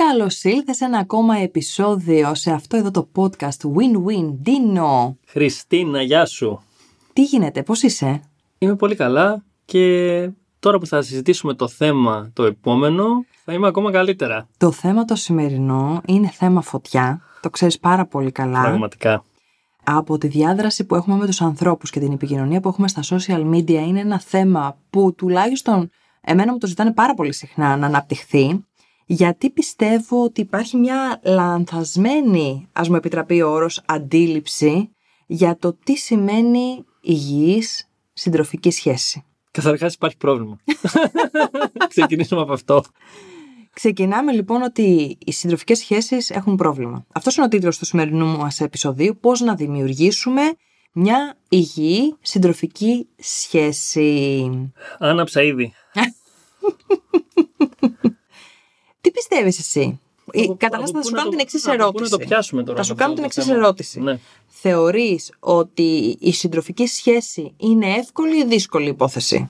Καλώς ήλθες σε ένα ακόμα επεισόδιο σε αυτό εδώ το podcast Win-Win. Dino. Χριστίνα, γεια σου. Τι γίνεται, πώς είσαι; Είμαι πολύ καλά και τώρα που θα συζητήσουμε το θέμα το επόμενο θα είμαι ακόμα καλύτερα. Το θέμα το σημερινό είναι θέμα φωτιά. Το ξέρεις πάρα πολύ καλά. Πραγματικά. Από τη διάδραση που έχουμε με τους ανθρώπους και την επικοινωνία που έχουμε στα social media είναι ένα θέμα που τουλάχιστον εμένα μου το ζητάνε πάρα πολύ συχνά να αναπτυχθεί γιατί πιστεύω ότι υπάρχει μια λανθασμένη, ας μου επιτραπεί ο όρος, αντίληψη για το τι σημαίνει υγιής συντροφική σχέση. Καταρχάς υπάρχει πρόβλημα. Ξεκινήσουμε από αυτό. Ξεκινάμε λοιπόν ότι οι συντροφικές σχέσεις έχουν πρόβλημα. Αυτός είναι ο τίτλος του σημερινού μας επεισοδίου, πώς να δημιουργήσουμε μια υγιή συντροφική σχέση. Άναψα ήδη. Τι πιστεύεις εσύ, Καταρχάς, θα σου κάνω την εξής ερώτηση. Πού να το πιάσουμε τώρα. Θα σου κάνω την εξής ερώτηση. Ναι. Θεωρείς ότι η συντροφική σχέση είναι εύκολη ή δύσκολη υπόθεση;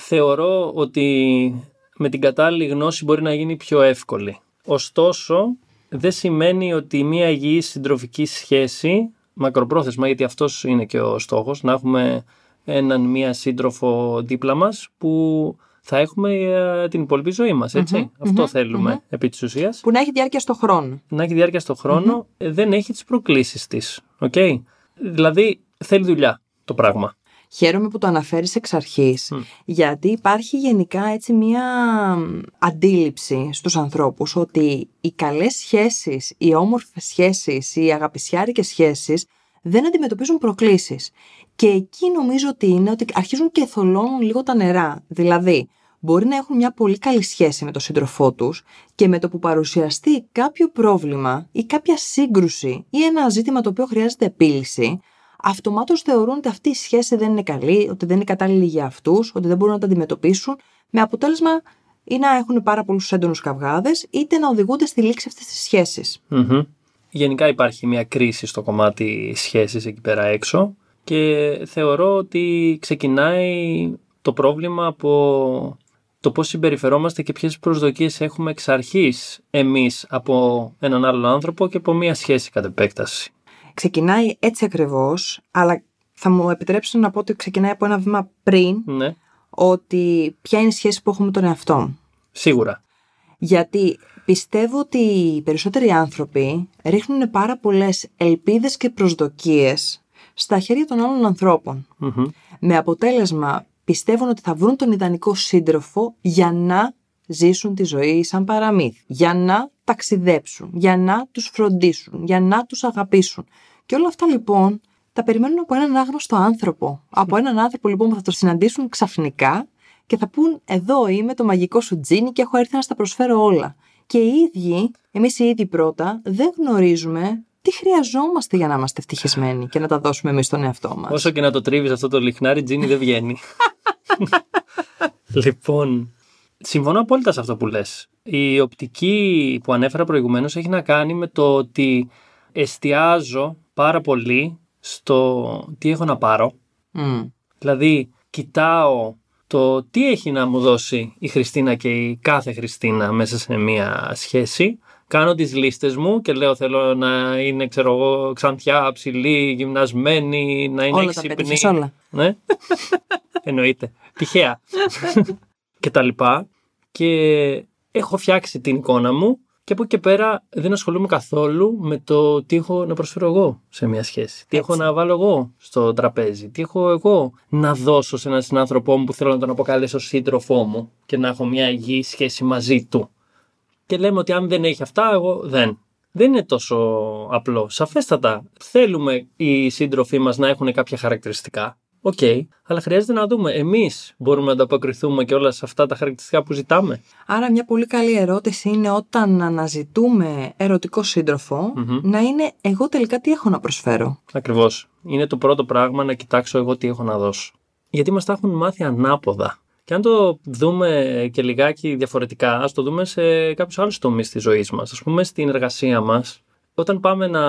Θεωρώ ότι με την κατάλληλη γνώση μπορεί να γίνει πιο εύκολη. Ωστόσο, δεν σημαίνει ότι μια υγιής συντροφική σχέση, μακροπρόθεσμα, γιατί αυτός είναι και ο στόχος, να έχουμε έναν μία σύντροφο δίπλα μας που θα έχουμε ε, την υπόλοιπη ζωή μας, ετσι Αυτό θελουμε επί της ουσίας. Που να έχει διάρκεια στο χρόνο. Να έχει διάρκεια στο χρόνο, ε, δεν έχει τις προκλήσεις της. Okay? Δηλαδή, θέλει δουλειά το πράγμα. Χαίρομαι που το αναφέρεις εξ αρχής, γιατί υπάρχει γενικά έτσι μία αντίληψη στους ανθρώπους ότι οι καλές σχέσεις, οι όμορφες σχέσεις, οι αγαπησιάρικες σχέσεις δεν αντιμετωπίζουν προκλήσεις. Και εκεί νομίζω ότι είναι ότι αρχίζουν και θολώνουν λίγο τα νερά. Δηλαδή, μπορεί να έχουν μια πολύ καλή σχέση με τον σύντροφό τους και με το που παρουσιαστεί κάποιο πρόβλημα ή κάποια σύγκρουση ή ένα ζήτημα το οποίο χρειάζεται επίλυση, αυτομάτως θεωρούν ότι αυτή η σχέση δεν είναι καλή, ότι δεν είναι κατάλληλη για αυτούς, ότι δεν μπορούν να τα αντιμετωπίσουν, με αποτέλεσμα ή να έχουν πάρα πολλούς έντονους καυγάδες, είτε να οδηγούνται στη λήξη αυτής της σχεση Γενικά υπάρχει μια κρίση στο κομμάτι σχέσης εκεί πέρα έξω και θεωρώ ότι ξεκινάει το πρόβλημα από το πώς συμπεριφερόμαστε και ποιες προσδοκίες έχουμε εξ αρχής εμείς από έναν άλλον άνθρωπο και από μια σχέση κατ' επέκταση ξεκινάει έτσι ακριβώς, αλλά θα μου επιτρέψετε να πω ότι ξεκινάει από ένα βήμα πριν, ναι. ότι ποια είναι η σχέση που έχουμε με τον εαυτό μου. Σίγουρα. Γιατί πιστεύω ότι οι περισσότεροι άνθρωποι ρίχνουν πάρα πολλές ελπίδες και προσδοκίες στα χέρια των άλλων Με αποτέλεσμα πιστεύουν ότι θα βρουν τον ιδανικό σύντροφο για να ζήσουν τη ζωή σαν παραμύθι, για να ταξιδέψουν, για να τους φροντίσουν, για να τους αγαπήσουν. Και όλα αυτά λοιπόν τα περιμένουν από έναν άγνωστο άνθρωπο. Από έναν άνθρωπο λοιπόν που θα το συναντήσουν ξαφνικά και θα πούν εδώ είμαι το μαγικό σου τζίνι και έχω έρθει να στα προσφέρω όλα. Και οι ίδιοι, εμείς οι ίδιοι πρώτα, δεν γνωρίζουμε τι χρειαζόμαστε για να είμαστε ευτυχισμένοι και να τα δώσουμε εμείς στον εαυτό μας; Όσο και να το τρίβεις αυτό το λιχνάρι, Τζίνι δεν βγαίνει. λοιπόν, συμφωνώ απόλυτα σε αυτό που λες. Η οπτική που ανέφερα προηγουμένως έχει να κάνει με το ότι εστιάζω πάρα πολύ στο τι έχω να πάρω. Δηλαδή, κοιτάω το τι έχει να μου δώσει η Χριστίνα και η κάθε Χριστίνα μέσα σε μια σχέση. Κάνω τις λίστες μου και λέω θέλω να είναι ξέρω εγώ ξανθιά, ψηλή, γυμνασμένη, να είναι όλα έξυπνη. Τα όλα. Ναι, εννοείται. Τυχαία. και τα λοιπά. Και έχω φτιάξει την εικόνα μου και από εκεί και πέρα δεν ασχολούμαι καθόλου με το τι έχω να προσφέρω εγώ σε μια σχέση. Τι έχω να βάλω εγώ στο τραπέζι. Τι έχω εγώ να δώσω σε έναν συνάνθρωπό μου που θέλω να τον αποκαλέσω σύντροφό μου και να έχω μια υγιή σχέση μαζί του. Και λέμε ότι αν δεν έχει αυτά, εγώ δεν. Δεν είναι τόσο απλό. Σαφέστατα θέλουμε οι σύντροφοί μας να έχουν κάποια χαρακτηριστικά. OK, okay, αλλά χρειάζεται να δούμε εμείς μπορούμε να ανταποκριθούμε κιόλας σε αυτά τα χαρακτηριστικά που ζητάμε. Άρα, μια πολύ καλή ερώτηση είναι όταν αναζητούμε ερωτικό να είναι εγώ τελικά τι έχω να προσφέρω; Ακριβώς. Είναι το πρώτο πράγμα να κοιτάξω εγώ τι έχω να δώσω. Γιατί μας τα έχουν μάθει ανάποδα. Και αν το δούμε και λιγάκι διαφορετικά, ας το δούμε σε κάποιους άλλους τομείς της ζωής μας. Α πούμε, στην εργασία μας, όταν πάμε να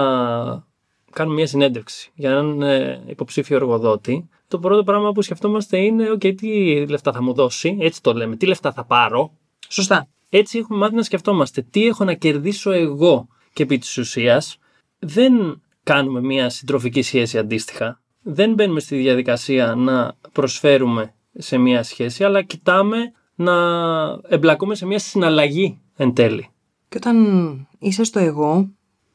κάνουμε μια συνέντευξη για έναν ε, υποψήφιο εργοδότη, το πρώτο πράγμα που σκεφτόμαστε είναι: OK, τι λεφτά θα μου δώσει, έτσι το λέμε, τι λεφτά θα πάρω. Σωστά. Έτσι έχουμε μάθει να σκεφτόμαστε τι έχω να κερδίσω εγώ και επί της ουσίας δεν κάνουμε μια συντροφική σχέση αντίστοιχα. Δεν μπαίνουμε στη διαδικασία να προσφέρουμε σε μια σχέση, αλλά κοιτάμε να εμπλακούμε σε μια συναλλαγή εν τέλει. Και όταν είσαι στο εγώ,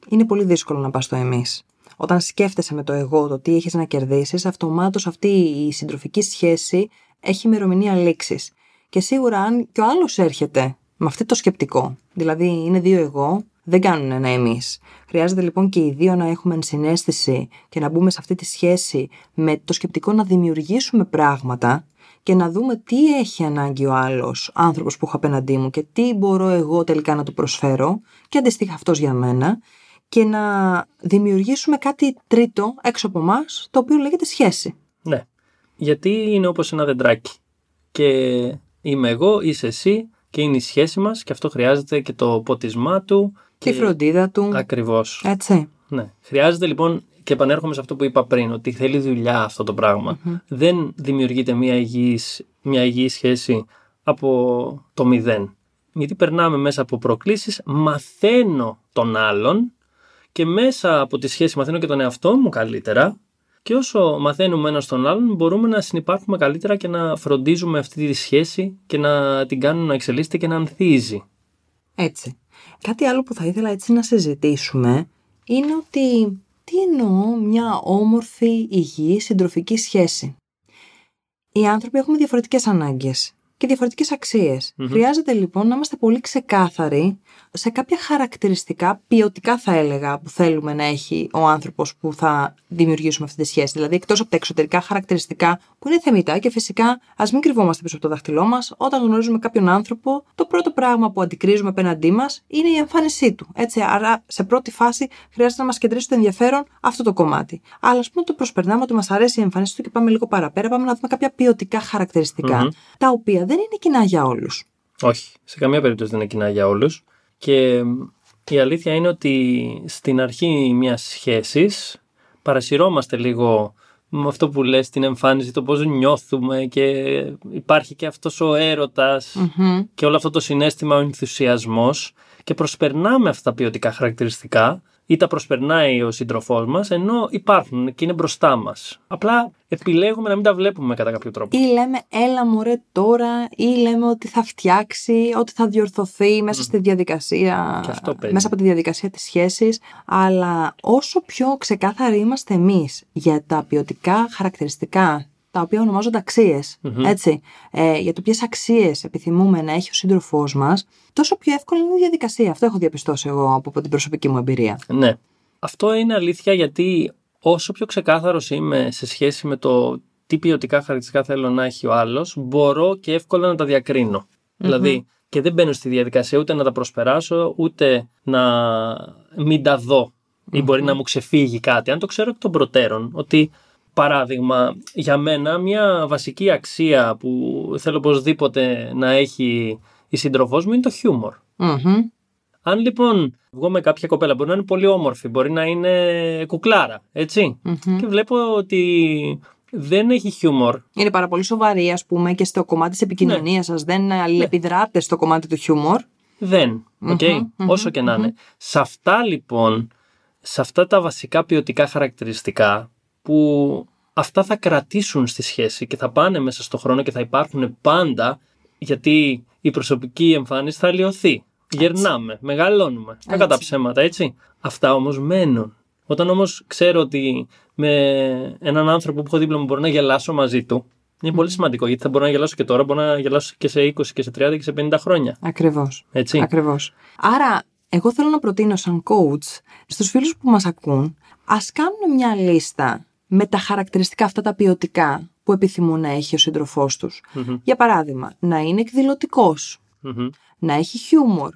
είναι πολύ δύσκολο να πας στο εμείς. Όταν σκέφτεσαι με το εγώ το τι έχεις να κερδίσεις, αυτομάτως αυτή η συντροφική σχέση έχει ημερομηνία λήξης. Και σίγουρα αν και ο άλλος έρχεται με αυτό το σκεπτικό, δηλαδή είναι δύο εγώ, δεν κάνουν ένα εμείς. Χρειάζεται λοιπόν και οι δύο να έχουμε ενσυναίσθηση και να μπούμε σε αυτή τη σχέση με το σκεπτικό να δημιουργήσουμε πράγματα και να δούμε τι έχει ανάγκη ο άλλος άνθρωπος που έχω απέναντί μου και τι μπορώ εγώ τελικά να του προσφέρω και αντιστοιχά αυτός για μένα και να δημιουργήσουμε κάτι τρίτο έξω από εμάς, το οποίο λέγεται σχέση. Ναι. Γιατί είναι όπως ένα δεντράκι. Και είμαι εγώ, είσαι εσύ και είναι η σχέση μας και αυτό χρειάζεται και το ποτισμά του. Και, η φροντίδα του. Ακριβώς. Έτσι. Ναι. Χρειάζεται λοιπόν και επανέρχομαι σε αυτό που είπα πριν, ότι θέλει δουλειά αυτό το πραγμα Δεν δημιουργείται μια υγιής, μια υγιής σχέση από το μηδέν. Γιατί περνάμε μέσα από προκλήσεις, μαθαίνω τον άλλον και μέσα από τη σχέση μαθαίνω και τον εαυτό μου καλύτερα και όσο μαθαίνουμε ένας τον άλλον μπορούμε να συνεπάρχουμε καλύτερα και να φροντίζουμε αυτή τη σχέση και να την κάνουμε να εξελίσσεται και να ανθίζει. Έτσι. Κάτι άλλο που θα ήθελα έτσι να συζητήσουμε είναι ότι τι εννοώ μια όμορφη, υγιή, συντροφική σχέση; Οι άνθρωποι έχουμε διαφορετικές ανάγκες και διαφορετικές Χρειάζεται λοιπόν να είμαστε πολύ ξεκάθαροι σε κάποια χαρακτηριστικά, ποιοτικά θα έλεγα, που θέλουμε να έχει ο άνθρωπος που θα δημιουργήσουμε αυτή τη σχέση. Δηλαδή, εκτός από τα εξωτερικά χαρακτηριστικά που είναι θεμητά και φυσικά ας μην κρυβόμαστε πίσω από το δάχτυλό μας, όταν γνωρίζουμε κάποιον άνθρωπο, το πρώτο πράγμα που αντικρίζουμε απέναντί μας είναι η εμφάνισή του. Έτσι, άρα σε πρώτη φάση χρειάζεται να μας κεντρήσει το ενδιαφέρον αυτό το κομμάτι. Αλλά ας πούμε το προσπερνάμε ότι μας αρέσει η εμφάνισή του και πάμε λίγο παραπέρα, πάμε να δούμε κάποια ποιοτικά τα οποία δεν είναι κοινά για όλους. Όχι, σε καμία περίπτωση δεν είναι κοινά για όλους. Και η αλήθεια είναι ότι στην αρχή μιας σχέσης παρασυρώμαστε λίγο με αυτό που λες την εμφάνιση, το πώς νιώθουμε και υπάρχει και αυτός ο ερωτας και όλο αυτό το συνέστημα, ο ενθουσιασμός και προσπερνάμε αυτά τα ποιοτικά χαρακτηριστικά ή τα προσπερνάει ο σύντροφός μας, ενώ υπάρχουν και είναι μπροστά μας. Απλά επιλέγουμε να μην τα βλέπουμε κατά κάποιο τρόπο. Ή λέμε, έλα μωρέ τώρα, ή λέμε ότι θα φτιάξει, ότι θα διορθωθεί μέσα στη διαδικασία. μέσα από τη διαδικασία της σχέσης. Αλλά όσο πιο ξεκάθαροι είμαστε εμείς για τα ποιοτικά χαρακτηριστικά τα οποία ονομάζονται Έτσι. Ε, για το ποιες αξίες επιθυμούμε να έχει ο σύντροφός μας, τόσο πιο εύκολη είναι η διαδικασία. Αυτό έχω διαπιστώσει εγώ από την προσωπική μου εμπειρία. Ναι. Αυτό είναι αλήθεια γιατί όσο πιο ξεκάθαρος είμαι σε σχέση με το τι ποιοτικά χαρακτηριστικά θέλω να έχει ο άλλος, μπορώ και εύκολα να τα διακρινω Δηλαδή, και δεν μπαίνω στη διαδικασία ούτε να τα προσπεράσω, ούτε να μην τα δω. Ή μπορεί να μου ξεφύγει κάτι. Αν το ξέρω εκ των προτέρων, ότι παράδειγμα, για μένα μια βασική αξία που θέλω οπωσδήποτε να έχει η σύντροφός μου είναι το χιουμορ Αν λοιπόν βγω με κάποια κοπέλα, μπορεί να είναι πολύ όμορφη, μπορεί να είναι κουκλάρα, Και βλέπω ότι δεν έχει χιούμορ. Είναι πάρα πολύ σοβαρή, ας πούμε, και στο κομμάτι της επικοινωνίας ναι. σας. Δεν αλληλεπιδράτε ναι. στο κομμάτι του χιούμορ. Δεν. Okay? Όσο και να είναι. Σε αυτά λοιπόν, σε αυτά τα βασικά ποιοτικά χαρακτηριστικά, που αυτά θα κρατήσουν στη σχέση και θα πάνε μέσα στο χρόνο και θα υπάρχουν πάντα γιατί η προσωπική εμφάνιση θα λιωθεί. Γερνάμε, μεγαλώνουμε. Τα κατά ψέματα, έτσι. Αυτά όμως μένουν. Όταν όμως ξέρω ότι με έναν άνθρωπο που έχω δίπλα μου μπορώ να γελάσω μαζί του, είναι πολύ σημαντικό γιατί θα μπορώ να γελάσω και τώρα, μπορώ να γελάσω και σε 20 και σε 30 και σε 50 χρόνια. Ακριβώς. Έτσι. Ακριβώς. Άρα, εγώ θέλω να προτείνω σαν coach στους φίλους που μας ακούν, ας κάνουν μια λίστα με τα χαρακτηριστικά αυτά τα ποιοτικά που επιθυμούν να έχει ο σύντροφός τους. Για παράδειγμα, να είναι να έχει χιούμορ,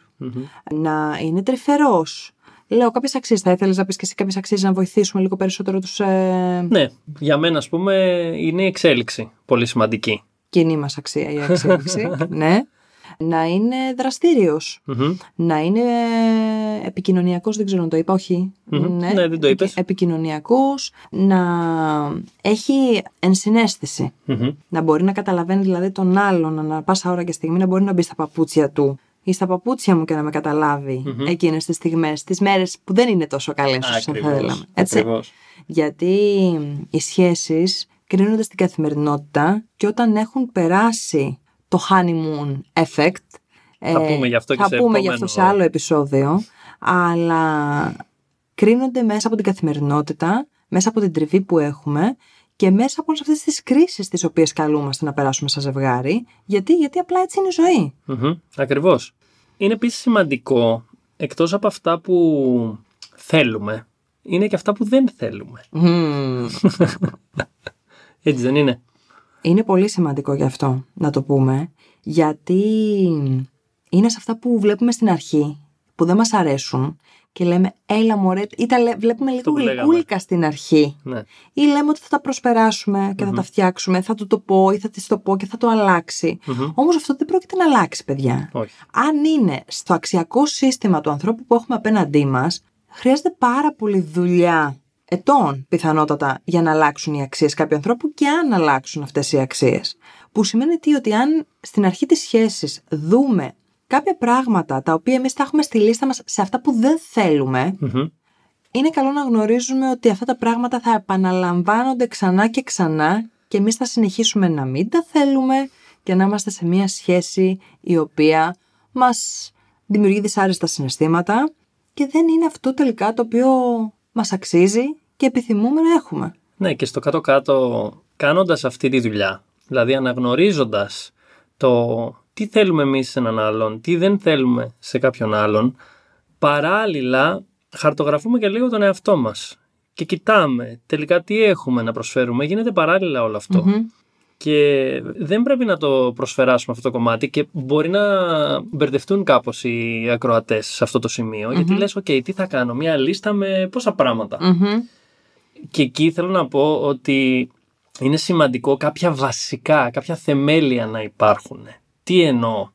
να είναι τρυφερός. Λέω κάποιες αξίες. Θα ήθελες να πεις και εσύ κάποιες αξίες να βοηθήσουμε λίγο περισσότερο τους. Ε... Ναι, για μένα, ας πούμε, είναι η εξέλιξη πολύ σημαντική. Κοινή μας αξία η εξέλιξη. ναι να είναι να είναι επικοινωνιακός, δεν ξέρω αν το είπα, Ναι, ναι, δεν το είπες. Επικοινωνιακός, να έχει ενσυναίσθηση, να μπορεί να καταλαβαίνει δηλαδή τον άλλον, να πάσα ώρα και στιγμή να μπορεί να μπει στα παπούτσια του. Ή στα παπούτσια μου και να με καταλάβει mm-hmm. εκείνες τις στιγμές, τις μέρες που δεν είναι τόσο καλές όσο θα θέλαμε. Έτσι. Γιατί οι σχέσεις κρίνονται στην καθημερινότητα και όταν έχουν περάσει το honeymoon effect, θα πούμε γι' αυτό, και θα πούμε γι αυτό σε άλλο επεισόδιο, αλλά κρίνονται μέσα από την καθημερινότητα, μέσα από την τριβή που έχουμε και μέσα από όλες αυτές τις κρίσεις τις οποίες καλούμαστε να περάσουμε σαν ζευγάρι. Γιατί, γιατί απλά έτσι είναι η ζωή. Mm-hmm, Ακριβώς. Είναι επίσης σημαντικό, εκτός από αυτά που θέλουμε, είναι και αυτά που δεν θέλουμε. έτσι δεν είναι; Είναι πολύ σημαντικό γι' αυτό να το πούμε, γιατί είναι σε αυτά που βλέπουμε στην αρχή, που δεν μας αρέσουν και λέμε έλα μωρέ, ή τα βλέπουμε λίγο γλυκούλικα στην αρχή ναι. ή λέμε ότι θα τα προσπεράσουμε και θα τα φτιάξουμε, θα του το πω ή θα της το πω και θα το αλλάξει. Mm-hmm. Όμως αυτό δεν πρόκειται να αλλάξει παιδιά. Όχι. Αν είναι στο αξιακό σύστημα του ανθρώπου που έχουμε απέναντί μας, χρειάζεται πάρα πολύ δουλειά ετών πιθανότατα για να αλλάξουν οι αξίες κάποιου ανθρώπου και αν αλλάξουν αυτές οι αξίες. Που σημαίνει τι, ότι αν στην αρχή της σχέσης δούμε κάποια πράγματα τα οποία εμείς τα έχουμε στη λίστα μας σε αυτά που δεν θελουμε είναι καλό να γνωρίζουμε ότι αυτά τα πράγματα θα επαναλαμβάνονται ξανά και ξανά και εμείς θα συνεχίσουμε να μην τα θέλουμε και να είμαστε σε μια σχέση η οποία μας δημιουργεί δυσάρεστα συναισθήματα και δεν είναι αυτό τελικά το οποίο μας αξίζει και επιθυμούμε να έχουμε. Ναι και στο κάτω-κάτω κάνοντας αυτή τη δουλειά, δηλαδή αναγνωρίζοντας το τι θέλουμε εμείς σε έναν άλλον, τι δεν θέλουμε σε κάποιον άλλον, παράλληλα χαρτογραφούμε και λίγο τον εαυτό μας και κοιτάμε τελικά τι έχουμε να προσφέρουμε. Γίνεται παράλληλα όλο Και δεν πρέπει να το προσφεράσουμε αυτό το κομμάτι και μπορεί να μπερδευτούν κάπως οι ακροατές σε αυτό το σημειο γιατί λες, ok, τι θα κάνω, μια λίστα με πόσα Και εκεί θέλω να πω ότι είναι σημαντικό κάποια βασικά, κάποια θεμέλια να υπάρχουν. Τι εννοώ;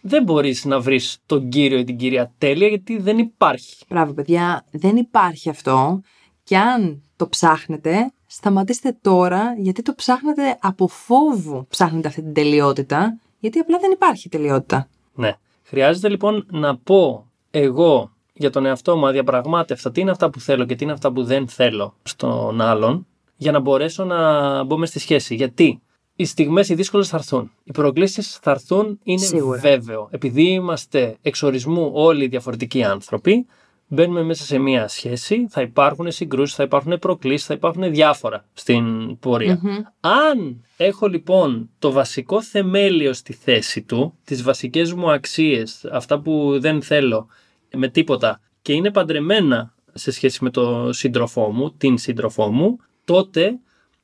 Δεν μπορείς να βρεις τον κύριο ή την κυρία τέλεια γιατί δεν υπάρχει. Μπράβο παιδιά, δεν υπάρχει αυτό και αν το ψάχνετε, σταματήστε τώρα γιατί το ψάχνετε από φόβου ψάχνετε αυτή την τελειότητα γιατί απλά δεν υπάρχει τελειότητα. Ναι. Χρειάζεται λοιπόν να πω εγώ για τον εαυτό μου αδιαπραγμάτευτα τι είναι αυτά που θέλω και τι είναι αυτά που δεν θέλω στον άλλον για να μπορέσω να μπω με στη σχέση. Γιατί οι στιγμές οι δύσκολες θα έρθουν. Οι προκλήσεις θα έρθουν, είναι Σίγουρα. βέβαιο. Επειδή είμαστε εξορισμού όλοι διαφορετικοί άνθρωποι, μπαίνουμε μέσα σε μία σχέση, θα υπάρχουν συγκρούσεις, θα υπάρχουν προκλήσεις, θα υπάρχουν διάφορα στην πορεια Αν έχω λοιπόν το βασικό θεμέλιο στη θέση του, τις βασικές μου αξίες, αυτά που δεν θέλω με τίποτα και είναι παντρεμένα σε σχέση με το σύντροφό μου, την σύντροφό μου, τότε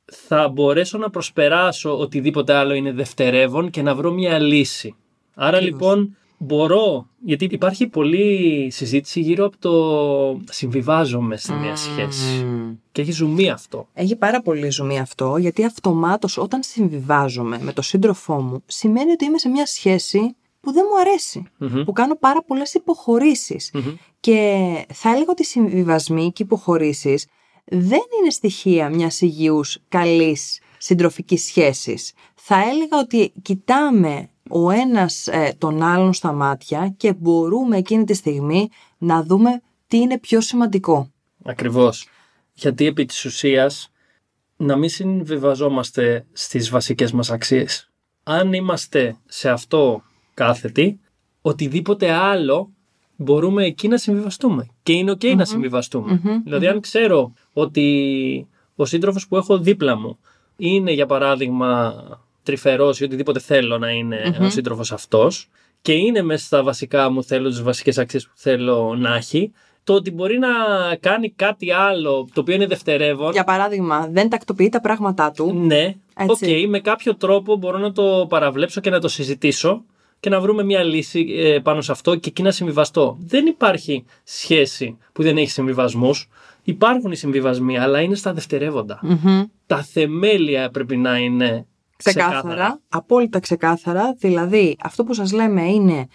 θα μπορέσω να προσπεράσω οτιδήποτε άλλο είναι δευτερεύον και να βρω μια λύση. Άρα λοιπόν μπορώ, γιατί υπάρχει πολλή συζήτηση γύρω από το συμβιβάζομαι σε μια σχέση. Και έχει ζουμί αυτό. Έχει πάρα πολύ ζουμί αυτό, γιατί αυτομάτως όταν συμβιβάζομαι με τον σύντροφό μου, σημαίνει ότι είμαι σε μια σχέση που δεν μου αρεσει που κάνω πάρα πολλές Και θα έλεγα ότι οι συμβιβασμοί και οι υποχωρήσεις δεν είναι στοιχεία μιας υγιούς, καλής συντροφικής σχέσης. Θα έλεγα ότι κοιτάμε ο ένας ε, τον άλλον στα μάτια και μπορούμε εκείνη τη στιγμή να δούμε τι είναι πιο σημαντικό. Ακριβώς. Γιατί επί της ουσίας να μην συμβιβαζόμαστε στις βασικές μας αξίες. Αν είμαστε σε αυτό κάθετοι, οτιδήποτε άλλο μπορούμε εκεί να συμβιβαστούμε. Και είναι ok να συμβιβαστούμε. δηλαδη αν ξέρω ότι ο σύντροφος που έχω δίπλα μου είναι, για παράδειγμα, τρυφερός ή οτιδήποτε θέλω να ειναι ο σύντροφος αυτός και είναι μέσα στα βασικά μου θέλω, τις βασικές αξίες που θέλω να έχει, το ότι μπορεί να κάνει κάτι άλλο το οποίο είναι δευτερεύον. Για παράδειγμα, δεν τακτοποιεί τα πράγματά του. Ναι, OK, okay, με κάποιο τρόπο μπορώ να το παραβλέψω και να το συζητήσω και να βρούμε μια λύση ε, πάνω σε αυτό και εκεί να συμβιβαστώ. Δεν υπάρχει σχέση που δεν έχει συμβιβασμούς. Υπάρχουν οι συμβιβασμοί, αλλά είναι στα δευτερεύοντα Τα θεμέλια πρέπει να είναι ξεκάθαρα. ξεκάθαρα. Απόλυτα ξεκάθαρα. Δηλαδή, αυτό που σας λέμε είναι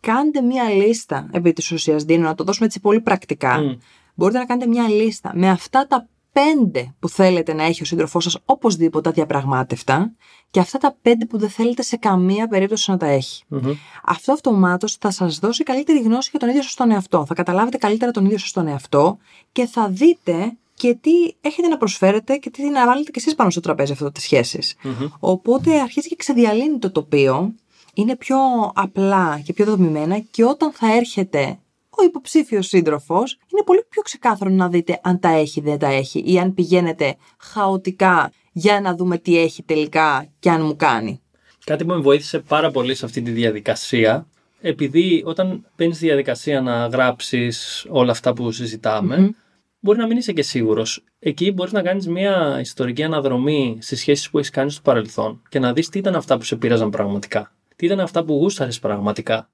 κάντε μια λίστα επί της ουσίας, Δίνω, να το δώσουμε έτσι πολύ πρακτικά. Μπορείτε να κάνετε μια λίστα με αυτά τα πέντε που θέλετε να έχει ο σύντροφός σας οπωσδήποτε αδιαπραγμάτευτα και αυτά τα πέντε που δεν θέλετε σε καμία περίπτωση να τα εχει Αυτό αυτομάτως θα σας δώσει καλύτερη γνώση για τον ίδιο σας τον εαυτό. Θα καταλάβετε καλύτερα τον ίδιο σας τον εαυτό και θα δείτε και τι έχετε να προσφέρετε και τι να βάλετε και εσείς πάνω στο τραπέζι αυτό τι σχέσει. Οπότε αρχίζει και ξεδιαλύνει το τοπίο, είναι πιο απλά και πιο δομημένα και όταν θα έρχεται ο υποψήφιος σύντροφος, είναι πολύ πιο ξεκάθαρο να δείτε αν τα έχει ή δεν τα έχει ή αν πηγαίνετε χαοτικά για να δούμε τι έχει τελικά και αν μου κάνει. Κάτι που με βοήθησε πάρα πολύ σε αυτή τη διαδικασία, επειδή όταν μπαίνεις στη διαδικασία να γράψεις όλα αυτά που συζηταμε μπορεί να μην είσαι και σίγουρος. Εκεί μπορείς να κάνεις μια ιστορική αναδρομή στις σχέσεις που έχεις κάνει στο παρελθόν και να δεις τι ήταν αυτά που σε πείραζαν πραγματικά. Τι ήταν αυτά που γούσταρες πραγματικά.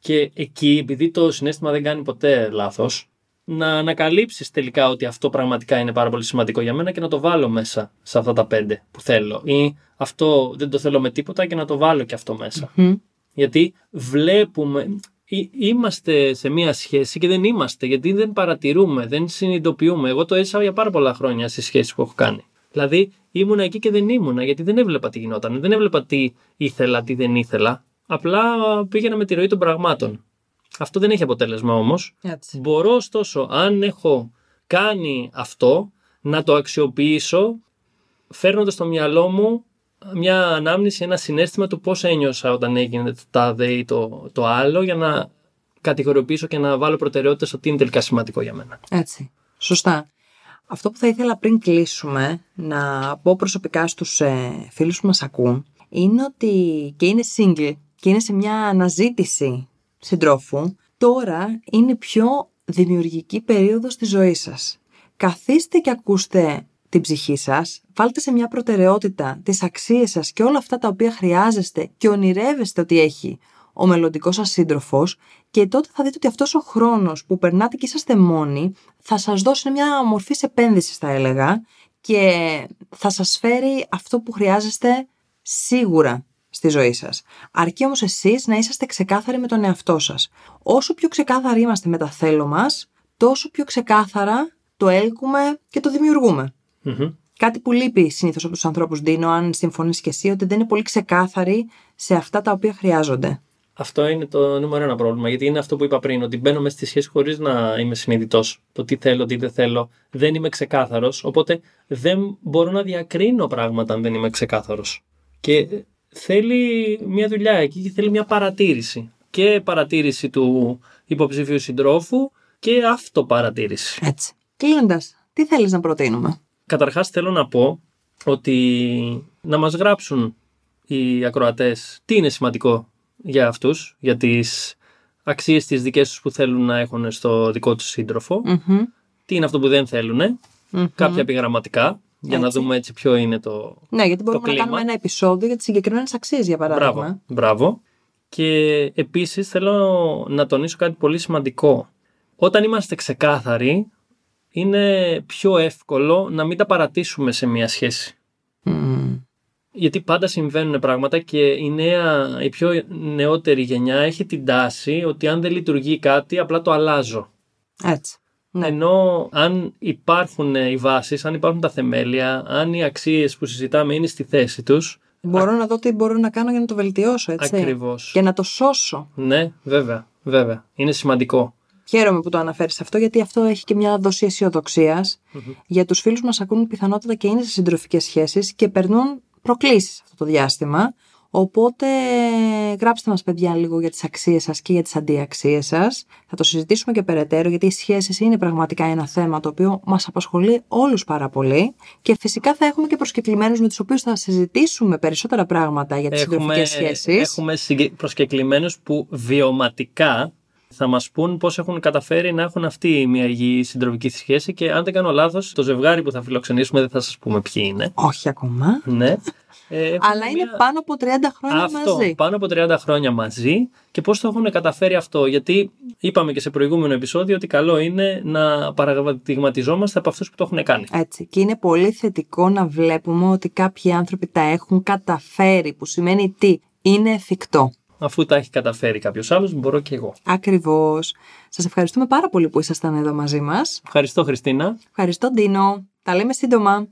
Και εκεί, επειδή το συνέστημα δεν κάνει ποτέ λάθος, να ανακαλύψεις τελικά ότι αυτό πραγματικά είναι πάρα πολύ σημαντικό για μένα και να το βάλω μέσα σε αυτά τα πέντε που θέλω. Ή αυτό δεν το θέλω με τίποτα και να το βάλω και αυτό Γιατί βλέπουμε, είμαστε σε μία σχέση και δεν είμαστε, γιατί δεν παρατηρούμε, δεν συνειδητοποιούμε. Εγώ το έζησα για πάρα πολλά χρόνια στις σχέσεις που έχω κάνει. Δηλαδή ήμουνα εκεί και δεν ήμουνα, γιατί δεν έβλεπα τι γινόταν. Δεν έβλεπα τι ήθελα, τι δεν ήθελα. Απλά πήγαινα με τη ροή των πραγμάτων. Αυτό δεν έχει αποτέλεσμα όμως. Μπορώ ωστόσο, αν έχω κάνει αυτό, να το αξιοποιήσω φέρνοντας στο μυαλό μου μια ανάμνηση, ένα συνέστημα του πώς ένιωσα όταν έγινε το τάδε ή το, το άλλο για να κατηγοριοποιήσω και να βάλω προτεραιότητε στο τι είναι τελικά σημαντικό για μένα. Έτσι. Σωστά. Αυτό που θα ήθελα πριν κλείσουμε να πω προσωπικά στους ε, φίλους που μας ακούν είναι ότι και είναι single και είναι σε μια αναζήτηση συντρόφου, τώρα είναι πιο δημιουργική περίοδος της ζωής σας. Καθίστε και ακούστε την ψυχή σας, βάλτε σε μια προτεραιότητα τις αξίες σας και όλα αυτά τα οποία χρειάζεστε και ονειρεύεστε ότι έχει ο μελλοντικός σας σύντροφος. Και τότε θα δείτε ότι αυτός ο χρόνος που περνάτε και είσαστε μόνοι θα σας δώσει μια μορφή επένδυση θα έλεγα και θα σας φέρει αυτό που χρειάζεστε σίγουρα στη ζωή σας. Αρκεί όμως εσείς να είσαστε ξεκάθαροι με τον εαυτό σας. Όσο πιο ξεκάθαροι είμαστε με τα θέλω μας, τόσο πιο ξεκάθαρα το έλκουμε και το δημιουργουμε Κάτι που λείπει συνήθως από τους ανθρώπους, Ντίνο, αν συμφωνείς και εσύ, ότι δεν είναι πολύ ξεκάθαροι σε αυτά τα οποία χρειάζονται. Αυτό είναι το νούμερο ένα πρόβλημα. Γιατί είναι αυτό που είπα πριν, ότι μπαίνω μέσα στη σχέση χωρίς να είμαι συνειδητός. Το τι θέλω, τι δεν θέλω. Δεν είμαι ξεκάθαρος. Οπότε δεν μπορώ να διακρίνω πράγματα αν δεν είμαι ξεκάθαρος. Και θέλει μια δουλειά εκεί και θέλει μια παρατήρηση. Και παρατήρηση του υποψήφιου συντρόφου και αυτοπαρατήρηση. Έτσι. Κλείνοντας, τι θέλεις να προτείνουμε; Καταρχάς θέλω να πω ότι να μας γράψουν οι ακροατές τι είναι σημαντικό για αυτούς, για τις αξίες τις δικές τους που θέλουν να έχουν στο δικό τους συντροφο τι είναι αυτό που δεν θελουν κάποια επιγραμματικά, για να δούμε έτσι ποιο είναι το Ναι, γιατί μπορούμε να κάνουμε ένα επεισόδιο για τις συγκεκριμένες αξίες, για παράδειγμα. Μπράβο, μπράβο. Και επίσης θέλω να τονίσω κάτι πολύ σημαντικό. Όταν είμαστε ξεκάθαροι, είναι πιο εύκολο να μην τα παρατήσουμε σε μια σχέση. Γιατί πάντα συμβαίνουν πράγματα και η, νέα, η πιο νεότερη γενιά έχει την τάση ότι αν δεν λειτουργεί κάτι απλά το αλλάζω. Έτσι. Ναι. Ενώ αν υπάρχουν οι βάσεις, αν υπάρχουν τα θεμέλια, αν οι αξίες που συζητάμε είναι στη θέση τους... Μπορώ να δω τι μπορώ να κάνω για να το βελτιώσω, έτσι. Ακριβώς. Και να το σώσω. Ναι, βέβαια, βέβαια. Είναι σημαντικό. Χαίρομαι που το αναφέρεις αυτό, γιατί αυτό έχει και μια δόση αισιοδοξίας για τους φίλους μας ακούν πιθανότητα και είναι σε συντροφικές σχέσεις και περνούν προκλήσεις αυτό το διάστημα. Οπότε γράψτε μας παιδιά λίγο για τις αξίες σας και για τις αντιαξίες σας. Θα το συζητήσουμε και περαιτέρω γιατί οι σχέσεις είναι πραγματικά ένα θέμα το οποίο μας απασχολεί όλους πάρα πολύ και φυσικά θα έχουμε και προσκεκλημένους με τους οποίους θα συζητήσουμε περισσότερα πράγματα για τις έχουμε, συντροφικές σχέσεις. Έχουμε προσκεκλημένους που βιωματικά θα μας πούν πώς έχουν καταφέρει να έχουν αυτή μια υγιή συντροφική σχέση και αν δεν κάνω λάθος, το ζευγάρι που θα φιλοξενήσουμε δεν θα σας πούμε ποιοι είναι. Όχι ακόμα. Ναι. Ε, Αλλά είναι πάνω από 30 χρόνια αυτό, μαζί. Πάνω από 30 χρόνια μαζί και πώς το έχουν καταφέρει αυτό; Γιατί είπαμε και σε προηγούμενο επεισόδιο ότι καλό είναι να παραδειγματιζόμαστε από αυτούς που το έχουν κάνει. Έτσι. Και είναι πολύ θετικό να βλέπουμε ότι κάποιοι άνθρωποι τα έχουν καταφέρει, που σημαίνει τι, είναι εφικτό αφού τα έχει καταφέρει κάποιος άλλος, μπορώ και εγώ. Ακριβώς. Σας ευχαριστούμε πάρα πολύ που ήσασταν εδώ μαζί μας. Ευχαριστώ, Χριστίνα. Ευχαριστώ, Ντίνο. Τα λέμε σύντομα.